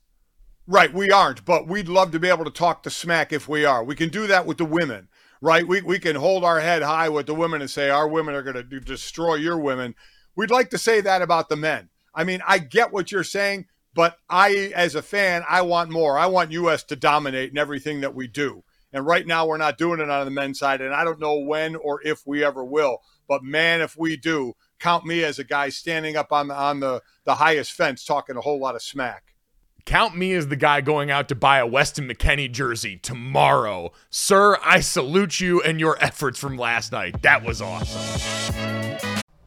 Right, we aren't, but we'd love to be able to talk the smack if we are. We can do that with the women, right? We, we can hold our head high with the women and say our women are going to destroy your women. We'd like to say that about the men. I mean, I get what you're saying, but I, as a fan, I want more. I want U.S. to dominate in everything that we do. And right now, we're not doing it on the men's side, and I don't know when or if we ever will. But man, if we do, count me as a guy standing up on the on the the highest fence talking a whole lot of smack. count me as the guy going out to buy a Weston McKennie jersey tomorrow. Sir, I salute you and your efforts from last night. That was awesome.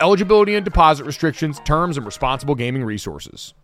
eligibility and deposit restrictions, terms, and responsible gaming resources.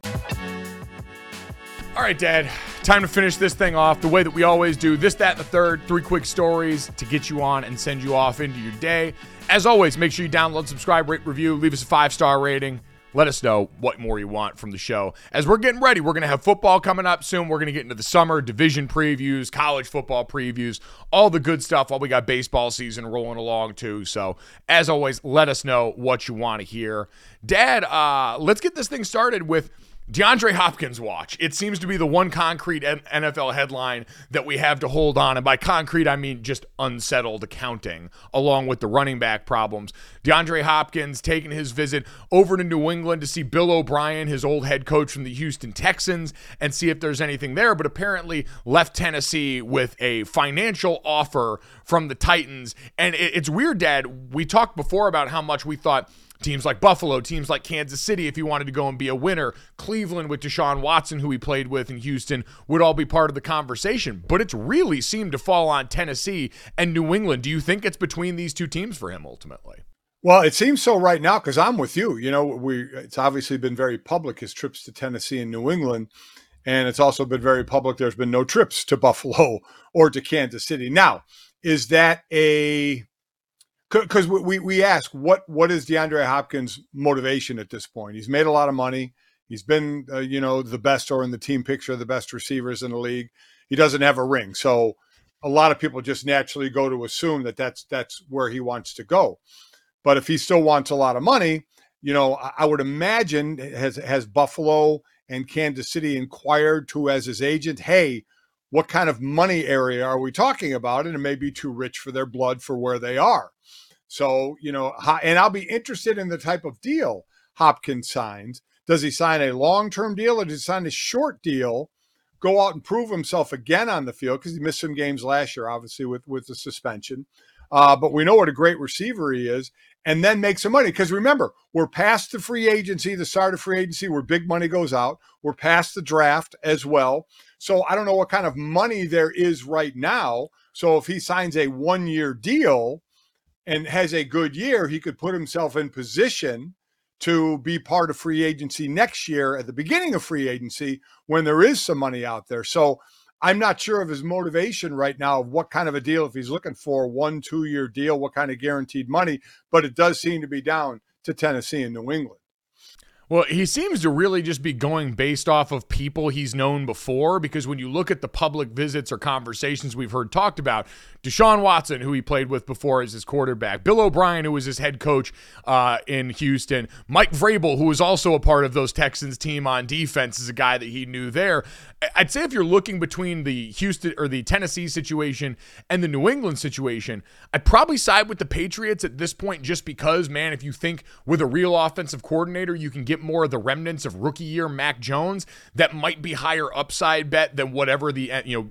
All right, Dad, time to finish this thing off the way that we always do. This, that, and the third, three quick stories to get you on and send you off into your day. As always, make sure you download, subscribe, rate, review, leave us a five star rating. Let us know what more you want from the show. As we're getting ready, we're going to have football coming up soon. We're going to get into the summer division previews, college football previews, all the good stuff while we got baseball season rolling along too. So, as always, let us know what you want to hear. Dad, uh, let's get this thing started with DeAndre Hopkins watch. It seems to be the one concrete NFL headline that we have to hold on. And by concrete, I mean just unsettled accounting, along with the running back problems. DeAndre Hopkins taking his visit over to New England to see Bill O'Brien, his old head coach from the Houston Texans, and see if there's anything there. But apparently left Tennessee with a financial offer from the Titans. And it's weird, Dad. We talked before about how much we thought Teams like Buffalo, teams like Kansas City, if he wanted to go and be a winner, Cleveland with Deshaun Watson, who he played with in Houston, would all be part of the conversation. But it's really seemed to fall on Tennessee and New England. Do you think it's between these two teams for him ultimately? Well, it seems so right now because I'm with you. You know, we it's obviously been very public his trips to Tennessee and New England, and it's also been very public. There's been no trips to Buffalo or to Kansas City. Now, is that a because we we ask what what is DeAndre Hopkins' motivation at this point? He's made a lot of money. He's been uh, you know the best or in the team picture the best receivers in the league. He doesn't have a ring, so a lot of people just naturally go to assume that that's that's where he wants to go. But if he still wants a lot of money, you know, I, I would imagine has has Buffalo and Kansas City inquired to as his agent, hey, what kind of money area are we talking about? And it may be too rich for their blood for where they are. So, you know, and I'll be interested in the type of deal Hopkins signs. Does he sign a long term deal or does he sign a short deal? Go out and prove himself again on the field because he missed some games last year, obviously, with, with the suspension. Uh, but we know what a great receiver he is, and then make some money. Because remember, we're past the free agency, the start of free agency where big money goes out. We're past the draft as well. So I don't know what kind of money there is right now. So if he signs a one year deal, and has a good year, he could put himself in position to be part of free agency next year at the beginning of free agency when there is some money out there. So I'm not sure of his motivation right now of what kind of a deal, if he's looking for one, two year deal, what kind of guaranteed money, but it does seem to be down to Tennessee and New England. Well, he seems to really just be going based off of people he's known before because when you look at the public visits or conversations we've heard talked about, Deshaun Watson, who he played with before as his quarterback, Bill O'Brien, who was his head coach uh, in Houston, Mike Vrabel, who was also a part of those Texans team on defense, is a guy that he knew there. I'd say if you're looking between the Houston or the Tennessee situation and the New England situation, I'd probably side with the Patriots at this point just because, man, if you think with a real offensive coordinator, you can get more of the remnants of rookie year Mac Jones, that might be higher upside bet than whatever the, you know,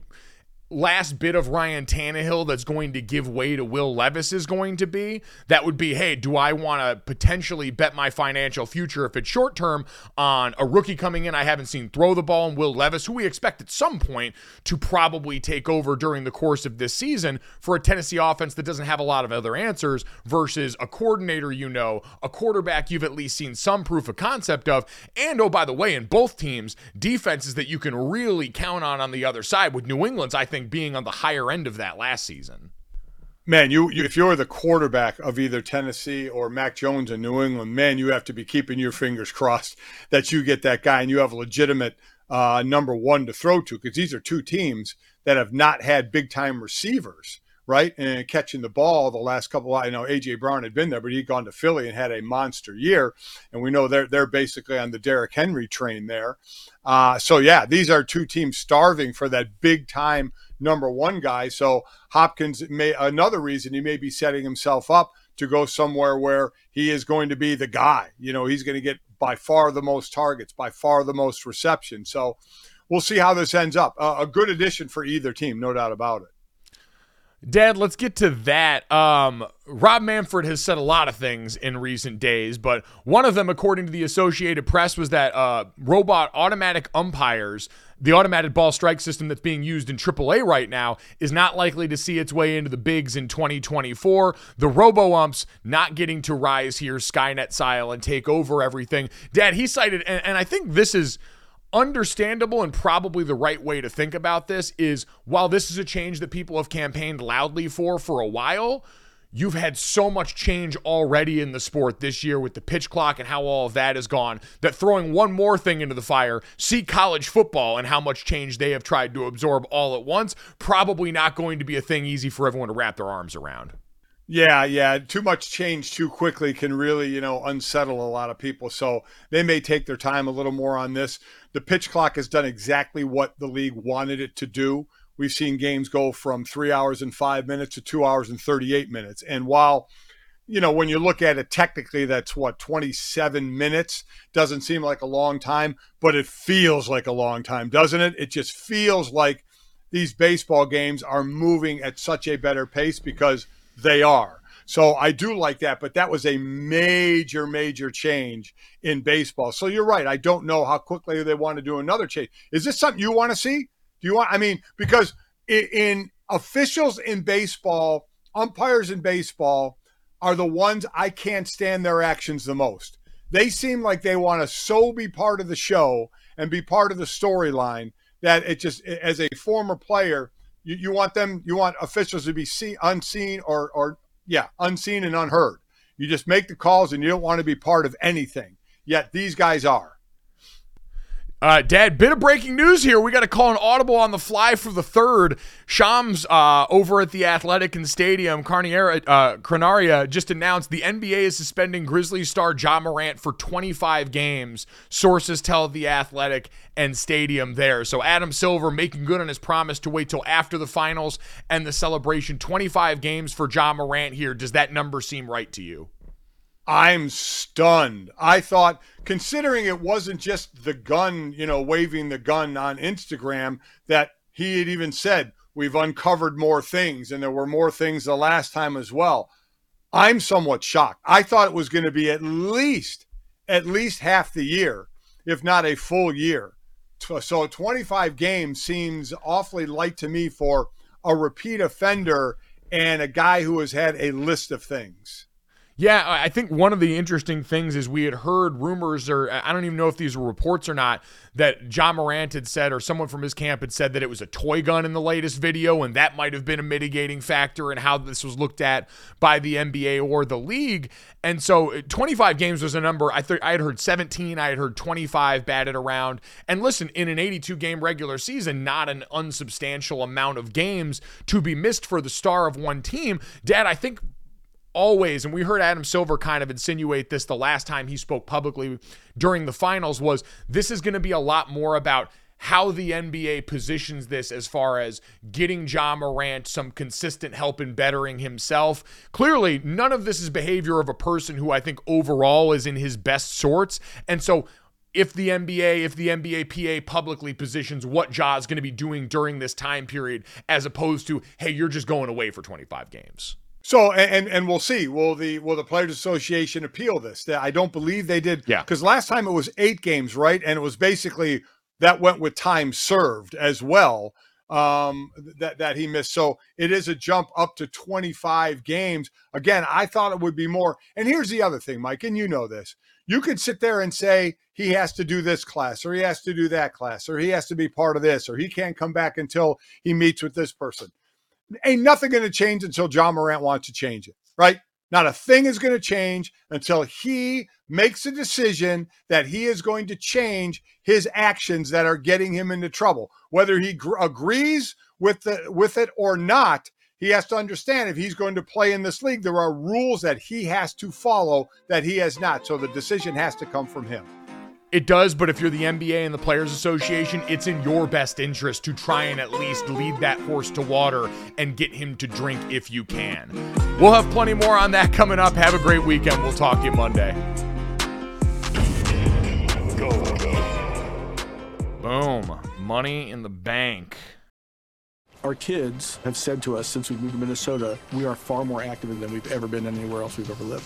last bit of Ryan Tannehill that's going to give way to Will Levis is going to be. That would be, hey, do I want to potentially bet my financial future if it's short term on a rookie coming in I haven't seen throw the ball and Will Levis, who we expect at some point to probably take over during the course of this season for a Tennessee offense that doesn't have a lot of other answers versus a coordinator you know, a quarterback you've at least seen some proof of concept of, and oh by the way, in both teams, defenses that you can really count on on the other side with New England's I think think being on the higher end of that last season. Man, you, you if you're the quarterback of either Tennessee or Mac Jones in New England, man, you have to be keeping your fingers crossed that you get that guy and you have a legitimate uh, number one to throw to because these are two teams that have not had big time receivers right? And catching the ball the last couple. I know AJ Brown had been there, but he'd gone to Philly and had a monster year, and we know they're they're basically on the Derrick Henry train there. Uh, so yeah, these are two teams starving for that big time number one guy. So Hopkins may another reason he may be setting himself up to go somewhere where he is going to be the guy. You know, he's going to get by far the most targets, by far the most reception. So we'll see how this ends up. Uh, a good addition for either team, no doubt about it. Dad, let's get to that. Um, Rob Manfred has said a lot of things in recent days, but one of them, according to the Associated Press, was that uh, robot automatic umpires, the automated ball strike system that's being used in AAA right now, is not likely to see its way into the bigs in 2024. The robo umps not getting to rise here, Skynet style, and take over everything. Dad, he cited, and, and I think this is understandable and probably the right way to think about this is while this is a change that people have campaigned loudly for for a while, you've had so much change already in the sport this year with the pitch clock and how all of that has gone that throwing one more thing into the fire, see college football and how much change they have tried to absorb all at once, probably not going to be a thing easy for everyone to wrap their arms around. Yeah, yeah. Too much change too quickly can really, you know, unsettle a lot of people. So they may take their time a little more on this. The pitch clock has done exactly what the league wanted it to do. We've seen games go from three hours and five minutes to two hours and 38 minutes. And while, you know, when you look at it technically, that's what, 27 minutes doesn't seem like a long time, but it feels like a long time, doesn't it? It just feels like these baseball games are moving at such a better pace because they are. So I do like that, but that was a major, major change in baseball. So you're right. I don't know how quickly they want to do another change. Is this something you want to see? Do you want? I mean, because in, in officials in baseball, umpires in baseball are the ones I can't stand their actions the most. They seem like they want to so be part of the show and be part of the storyline that it just, as a former player, you, you want them, you want officials to be seen, unseen or, or, yeah, unseen and unheard. You just make the calls and you don't want to be part of anything. Yet these guys are. Uh, Dad, bit of breaking news here. We got to call an audible on the fly for the third. Shams uh, over at the Athletic and Stadium, Charania, uh, just announced the NBA is suspending Grizzlies star Ja Morant for 25 games. Sources tell the Athletic and Stadium there. So Adam Silver making good on his promise to wait till after the finals and the celebration. 25 games for Ja Morant here. Does that number seem right to you? I'm stunned. I thought, considering it wasn't just the gun, you know, waving the gun on Instagram, that he had even said, we've uncovered more things and there were more things the last time as well. I'm somewhat shocked. I thought it was going to be at least, at least half the year, if not a full year. So 25 games seems awfully light to me for a repeat offender and a guy who has had a list of things. Yeah, I think one of the interesting things is we had heard rumors, or I don't even know if these were reports or not, that Ja Morant had said, or someone from his camp had said that it was a toy gun in the latest video, and that might have been a mitigating factor in how this was looked at by the NBA or the league. And so uh, 25 games was a number. I th- I had heard 17, I had heard 25 batted around. And listen, in an 82 game regular season, not an unsubstantial amount of games to be missed for the star of one team. Dad, I think always, and we heard Adam Silver kind of insinuate this the last time he spoke publicly during the finals, was this is going to be a lot more about how the NBA positions this as far as getting Ja Morant some consistent help in bettering himself. Clearly, none of this is behavior of a person who I think overall is in his best sorts. And so if the NBA, if the NBA PA publicly positions what Ja is going to be doing during this time period, as opposed to, hey, you're just going away for 25 games. So and and we'll see. Will the will the Players Association appeal this? I don't believe they did. Yeah. Because last time it was eight games, right? And it was basically that went with time served as well. Um, that that he missed. So it is a jump up to 25 games. Again, I thought it would be more. And here's the other thing, Mike, and you know this. You could sit there and say he has to do this class, or he has to do that class, or he has to be part of this, or he can't come back until he meets with this person ain't nothing going to change until Ja Morant wants to change it, right? Not a thing is going to change until he makes a decision that he is going to change his actions that are getting him into trouble. Whether he gr- agrees with the with it or not, he has to understand if he's going to play in this league, there are rules that he has to follow that he has not. So the decision has to come from him. It does, but if you're the NBA and the Players Association, it's in your best interest to try and at least lead that horse to water and get him to drink if you can. We'll have plenty more on that coming up. Have a great weekend. We'll talk to you Monday. Boom. Money in the bank. Our kids have said to us since we moved to Minnesota, we are far more active than we've ever been anywhere else we've ever lived.